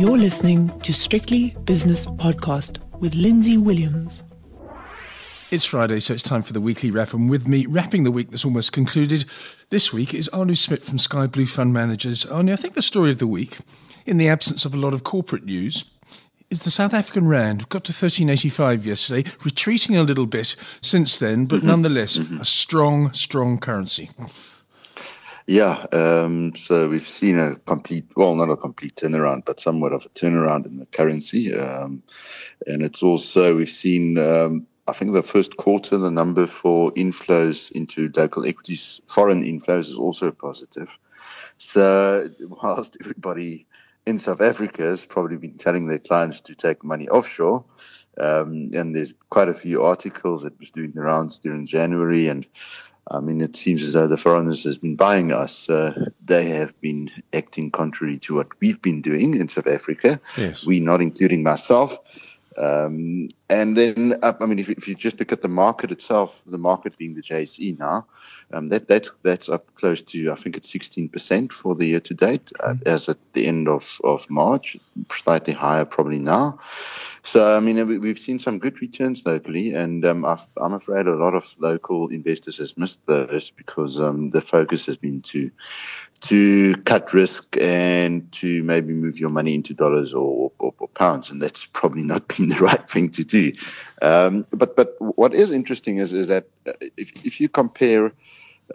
You're listening to Strictly Business Podcast with Lindsay Williams. It's Friday, so it's time for the weekly wrap. And with me, wrapping the week that's almost concluded this week, is Arno Smit from Skyblue Fund Managers. Arno, I think the story of the week, in the absence of a lot of corporate news, is the South African Rand. Got to 1385 yesterday, retreating a little bit since then, but mm-hmm. nonetheless, mm-hmm. a strong, strong currency. Yeah, um, so we've seen a complete, well, not a complete turnaround, but somewhat of a turnaround in the currency. Um, and it's also, we've seen, um, I think the first quarter, the number for inflows into local equities, foreign inflows is also positive. So whilst everybody in South Africa has probably been telling their clients to take money offshore, um, and there's quite a few articles that was doing the rounds during January and I mean, it seems as though the foreigners has been buying us. Uh, they have been acting contrary to what we've been doing in South Africa. Yes. We, not including myself. Um, and then, uh, I mean, if, if, you just look at the market itself, the market being the JSE now, um, that that's that's up close to I think it's 16% for the year to date, uh, mm. as at the end of of March, slightly higher probably now. So, I mean, we've seen some good returns locally, and um, I'm afraid a lot of local investors has missed those because um, the focus has been to to cut risk and to maybe move your money into dollars or, or, or pounds, and that's probably not been the right thing to do. Um, but but what is interesting is is that uh, if if you compare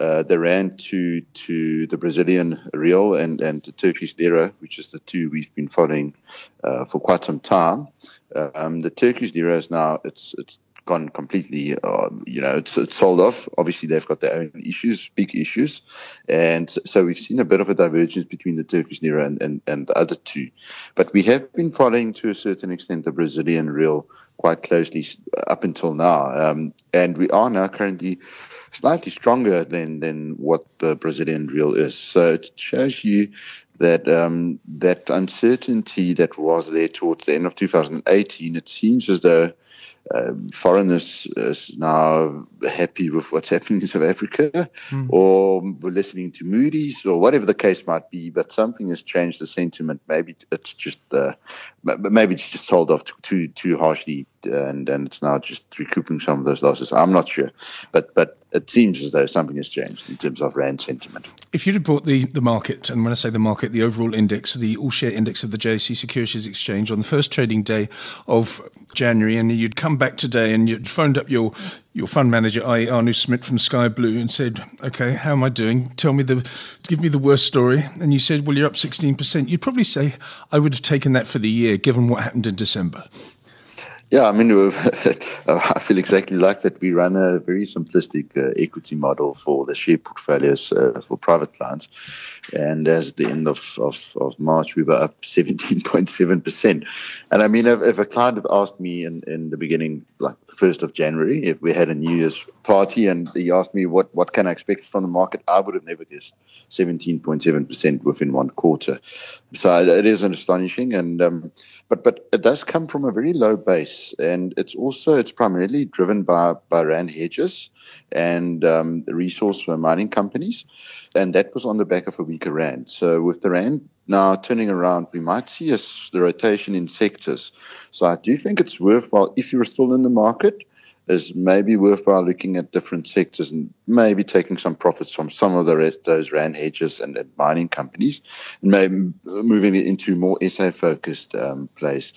uh, the rand to to the Brazilian real and and the Turkish lira, which is the two we've been following uh, for quite some time. Um, the Turkish lira is now it's it's gone completely. Uh, you know, it's it's sold off. Obviously, they've got their own issues, big issues, and so we've seen a bit of a divergence between the Turkish lira and and, and the other two. But we have been following to a certain extent the Brazilian real quite closely up until now, um, and we are now currently slightly stronger than than what the Brazilian real is. So it shows you that um, that uncertainty that was there towards the end of 2018. It seems as though um, foreigners is now happy with what's happening in South Africa, mm. or we're listening to Moody's, or whatever the case might be. But something has changed the sentiment. Maybe it's just uh, maybe it's just sold off too too harshly, and and it's now just recouping some of those losses. I'm not sure, but but it seems as though something has changed in terms of rand sentiment. If you'd have bought the, the market, and when I say the market, the overall index, the all share index of the JSE Securities Exchange on the first trading day of January, and you'd come back today and you'd phoned up your your fund manager, i.e. Arno Smit from Skyblue, and said, "Okay, how am I doing? Tell me the, give me the worst story." And you said, "Well, you're up 16%." You'd probably say, "I would have taken that for the year, given what happened in December." Yeah, I mean, I feel exactly like that. We run a very simplistic uh, equity model for the share portfolios uh, for private clients. And as the end of, of, of March, we were up 17.7%. And I mean, if, if, a client had asked me in, in the beginning, like the 1st of January, if we had a New Year's party and he asked me what, what can I expect from the market, I would have never guessed 17.7% within one quarter. So it is astonishing. And, um, but, but it does come from a very low base. And it's also, it's primarily driven by, by RAND hedges and um, resource mining companies. And that was on the back of a weaker RAND. So with the RAND now turning around, we might see a, the rotation in sectors. So I do think it's worthwhile, if you're still in the market, is maybe worthwhile looking at different sectors and maybe taking some profits from some of the rest, those RAND hedges and, mining companies, and maybe moving it into more SA focused um, place,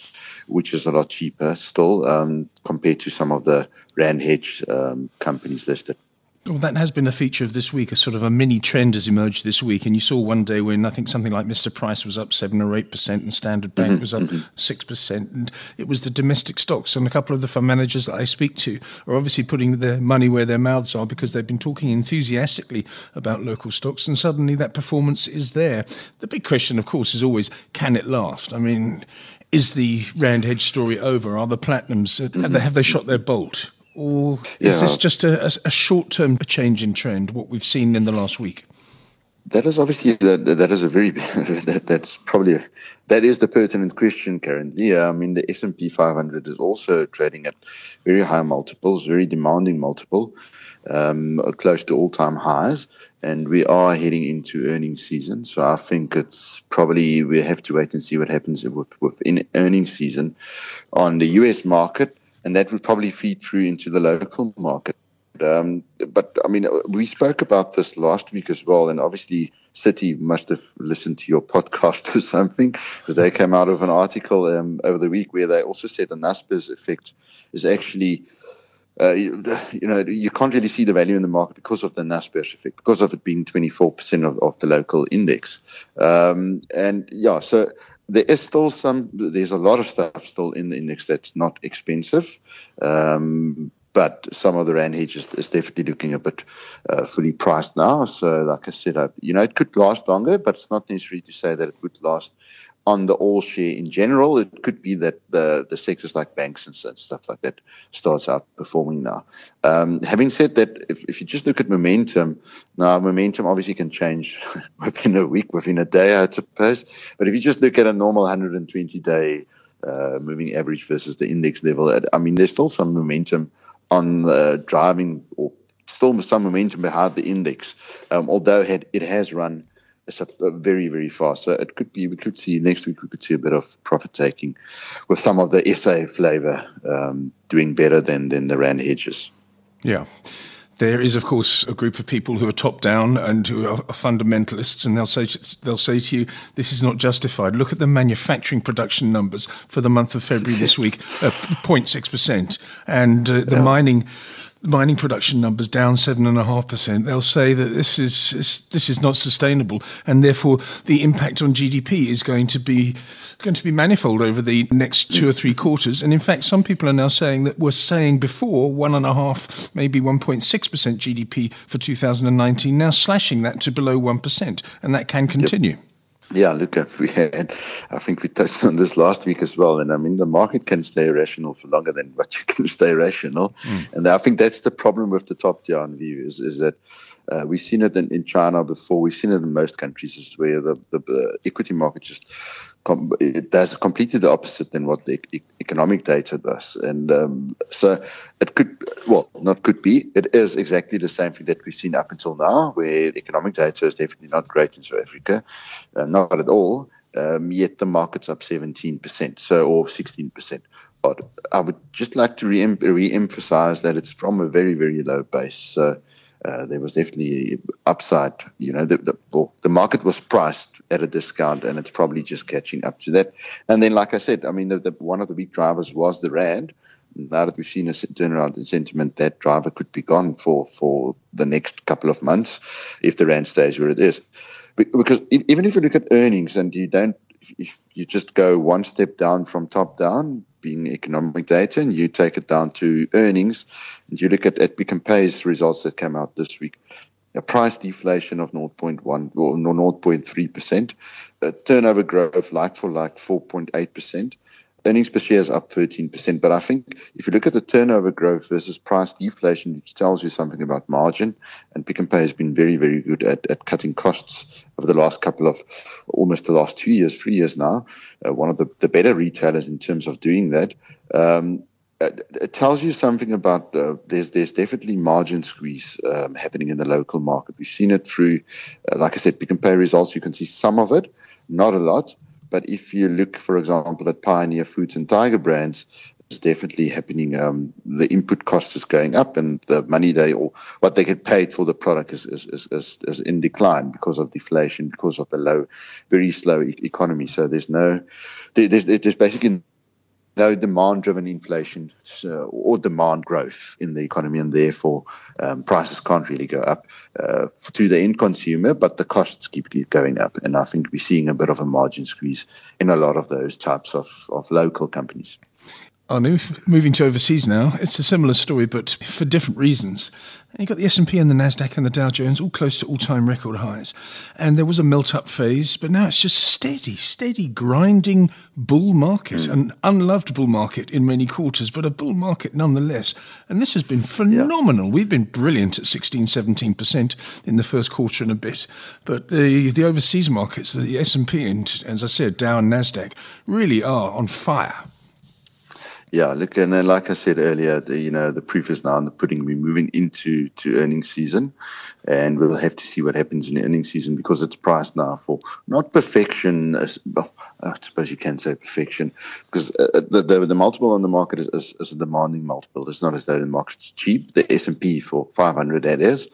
which is a lot cheaper still um, compared to some of the RAND hedge um, companies listed. Well, that has been a feature of this week. A sort of a mini trend has emerged this week, and you saw one day when I think something like Mr. Price was up seven or eight percent, and Standard Bank mm-hmm. was up mm-hmm. 6 percent, and it was the domestic stocks. And a couple of the fund managers that I speak to are obviously putting their money where their mouths are because they've been talking enthusiastically about local stocks, and suddenly that performance is there. The big question, of course, is always can it last? I mean, is the Rand hedge story over? Are the platinums mm-hmm. have they shot their bolt? Or is yeah. this just a, a short-term change in trend? What we've seen in the last week? That is obviously that, that is a very that, that's probably a, that is the pertinent question currently. Yeah, I mean the S and P 500 is also trading at very high multiples, very demanding multiple. um, close to all-time highs, and we are heading into earnings season. So I think it's probably we have to wait and see what happens with within earnings season on the U.S. market, and that will probably feed through into the local market. Um, but I mean, we spoke about this last week as well, and obviously Citi must have listened to your podcast or something because they came out of an article um, over the week where they also said the Naspers effect is actually. Uh, you, you, know, you can't really see the value in the market because of the Naspers effect, because of it being 24% of, of the local index. Um, and yeah, so there is still some, there's a lot of stuff still in the index that's not expensive. Um, but some of the rand is, is definitely looking a bit uh, fully priced now. So, like I said, I, you know, it could last longer, but it's not necessary to say that it would last on the all share in general. It could be that the the sectors like banks and stuff like that starts out performing now. Um, having said that, if, if you just look at momentum, now momentum obviously can change within a week, within a day, I suppose. But if you just look at a normal 120 day uh, moving average versus the index level, I mean, there's still some momentum on uh, driving or still some momentum behind the index, um, although it, it has run very, very fast. So it could be, we could see next week, we could see a bit of profit taking with some of the SA flavor um, doing better than, than the RAND hedges. Yeah. There is, of course, a group of people who are top down and who are fundamentalists, and they'll say they'll say to you, "This is not justified." Look at the manufacturing production numbers for the month of February this week, uh, 0.6 percent, and uh, the yeah. mining mining production numbers down seven and a half percent, they'll say that this is this is not sustainable, and therefore the impact on GDP is going to be going to be manifold over the next two or three quarters. And in fact, some people are now saying that we're saying before one and a half, maybe one point six percent GDP for 2019, now slashing that to below one percent, and that can continue. Yep. Yeah, look, we had, I think we touched on this last week as well. And I mean, the market can stay rational for longer than what you can stay rational. Mm. And I think that's the problem with the top down view is, is that uh, we've seen it in, in China before. We've seen it in most countries where the, the, the equity market just com- it does completely the opposite than what the e- economic data does. And um, so it could, well, not could be, it is exactly the same thing that we've seen up until now, where economic data is definitely not great in South Africa, uh, not at all. Um, yet the market's up 17%, so or 16%. But I would just like to re emphasize that it's from a very, very low base. So uh, there was definitely upside. You know, the, the, well, the market was priced at a discount, and it's probably just catching up to that. And then, like I said, I mean, the, the, one of the big drivers was the rand. Now that we've seen a turnaround in sentiment, that driver could be gone for for the next couple of months if the rand stays where it is. Because even if you look at earnings and you don't, you just go one step down from top down, being economic data, and you take it down to earnings, and you look at, at Pick n Pay's results that came out this week, a price deflation of 0.1 or 0.3%, a turnover growth like for like 4.8%, earnings per share is up 13%. But I think if you look at the turnover growth versus price deflation, which tells you something about margin, and Pick n Pay has been very, very good at, at cutting costs over the last couple of, almost the last two years, three years now, uh, one of the, the better retailers in terms of doing that. Um, it, tells you something about uh, there's there's definitely margin squeeze um, happening in the local market. We've seen it through, uh, like I said, Pick n Pay results. You can see some of it, not a lot. But if you look, for example, at Pioneer Foods and Tiger Brands, it's definitely happening. Um, the input cost is going up, and the money they or what they get paid for the product is is, is, is, is in decline because of deflation, because of the low, very slow e- economy. So there's no, there's there's basically no demand driven inflation uh, or demand growth in the economy, and therefore um, prices can't really go up uh, to the end consumer, but the costs keep, keep going up. And I think we're seeing a bit of a margin squeeze in a lot of those types of, of local companies. Arno, moving to overseas now, it's a similar story, but for different reasons. You've got the S&P and the Nasdaq and the Dow Jones all close to all-time record highs, and there was a melt-up phase, but now it's just steady, steady, grinding bull market, mm. an unloved bull market in many quarters, but a bull market nonetheless. And this has been phenomenal. Yeah. We've been brilliant at 16, 17 percent in the first quarter and a bit, but the the overseas markets, the S&P and as I said, Dow and Nasdaq, really are on fire. Yeah, look, and then like I said earlier, the, you know, the proof is now in the pudding. We're moving into to earnings season, and we'll have to see what happens in the earnings season because it's priced now for not perfection. Well, I suppose you can say perfection because uh, uh the, the, the multiple on the market is, is, is, a demanding multiple. It's not as though the market's cheap. The S and P for 500 that is,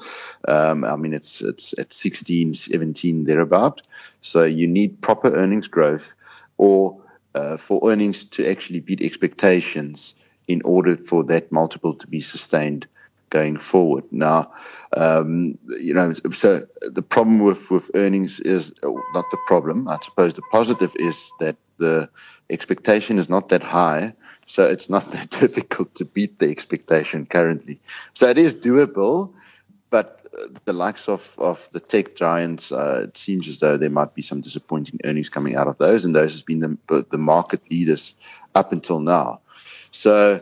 um, I mean, it's it's at 16, 17 thereabout. So you need proper earnings growth, or uh, for earnings to actually beat expectations in order for that multiple to be sustained going forward. Now, um, you know, so the problem with, with earnings is not the problem. I suppose the positive is that the expectation is not that high. So it's not that difficult to beat the expectation currently. So it is doable, but the likes of, of the tech giants, uh, it seems as though there might be some disappointing earnings coming out of those, and those has been the, the market leaders up until now. So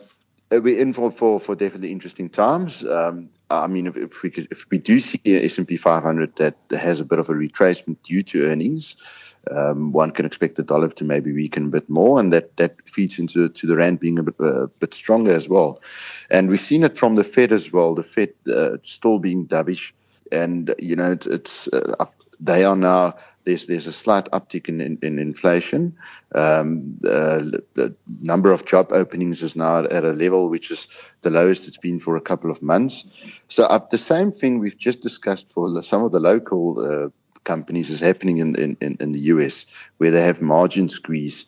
uh, we're in for, for, for definitely interesting times. Um, I mean, if, if, we could, if we do see S&P 500 that has a bit of a retracement due to earnings, um, one can expect the dollar to maybe weaken a bit more, and that, that feeds into to the rand being a bit, uh, bit stronger as well. And we've seen it from the Fed as well. The Fed uh, still being dovish, and you know it's, it's uh, they are now there's there's a slight uptick in in, in inflation. Um, the number of job openings is now at a level which is the lowest it's been for a couple of months. So uh, the same thing we've just discussed for some of the local uh, companies is happening in, in, in the US, where they have margin squeeze.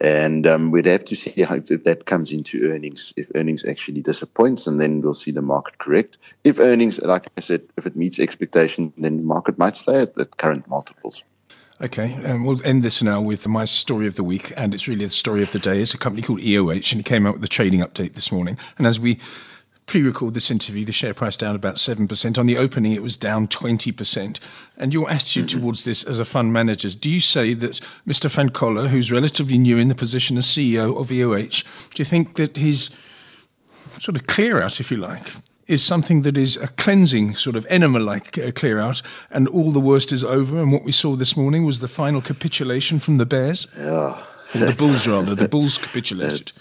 And um, we'd have to see how, if that comes into earnings, if earnings actually disappoints, and then we'll see the market correct. If earnings, like I said, if it meets expectation, then the market might stay at, at current multiples. Okay, and we'll end this now with my story of the week, and it's really the story of the day. It's a company called EOH, and it came out with a trading update this morning. And as we pre-record this interview, the share price down about 7%. On the opening, it was down 20%. And your attitude mm-hmm. towards this as a fund manager, do you say that Mr. Van Coller, who's relatively new in the position as CEO of EOH, do you think that his sort of clear out, if you like, is something that is a cleansing, sort of enema-like uh, clear out, and all the worst is over. And what we saw this morning was the final capitulation from the Bears. Yeah, the Bulls rather. The Bulls capitulated.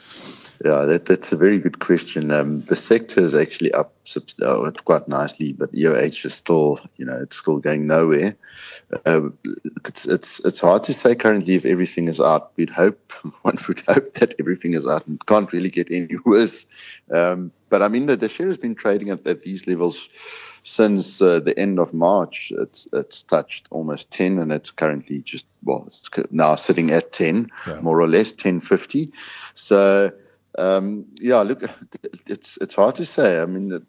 Yeah, that, that's a very good question. Um, the sector is actually up uh, quite nicely, but EOH is still, you know, it's still going nowhere. Uh, it's, it's it's hard to say currently if everything is out. We'd hope one would hope that everything is out and can't really get any worse. Um, but I mean, the, the share has been trading at, at these levels since uh, the end of March. It's it's touched almost ten, and it's currently just well, it's now sitting at ten, yeah. more or less ten fifty. So um, yeah, look, it's it's hard to say. I mean,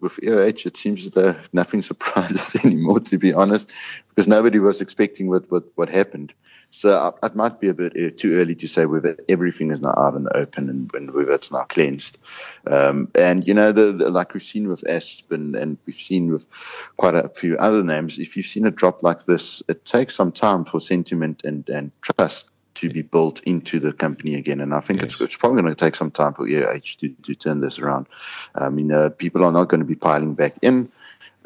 with EOH, it seems that nothing surprises anymore, to be honest, because nobody was expecting what what, what happened. So uh, it might be a bit uh, too early to say whether everything is now out in the open and, and whether it's now cleansed. Um, and you know, the, the, like we've seen with Aspen and we've seen with quite a few other names, if you've seen a drop like this, it takes some time for sentiment and and trust to be built into the company again. And I think yes. it's, it's, probably going to take some time for EOH to, to turn this around. I mean, uh, people are not going to be piling back in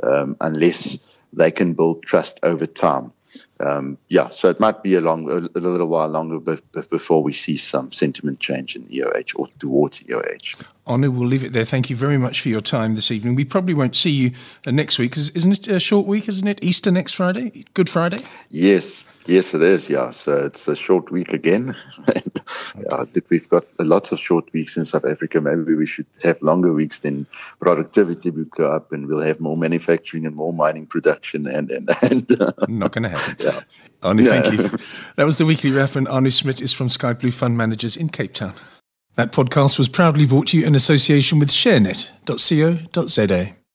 um, unless they can build trust over time. Um, yeah, so it might be a long, a, a little while longer before we see some sentiment change in EOH or towards EOH. Arno, we'll leave it there. Thank you very much for your time this evening. We probably won't see you uh, next week. Isn't it a short week, isn't it? Easter next Friday? Good Friday? Yes, Yes, it is. Yeah, so it's a short week again. I think we've got lots of short weeks in South Africa. Maybe we should have longer weeks. Then productivity will go up, and we'll have more manufacturing and more mining production. And and, and uh, not going to happen. Yeah. Arno, yeah. thank you. That was the weekly wrap, and Arno Smit is from Skyblue Fund Managers in Cape Town. That podcast was proudly brought to you in association with ShareNet.co.za.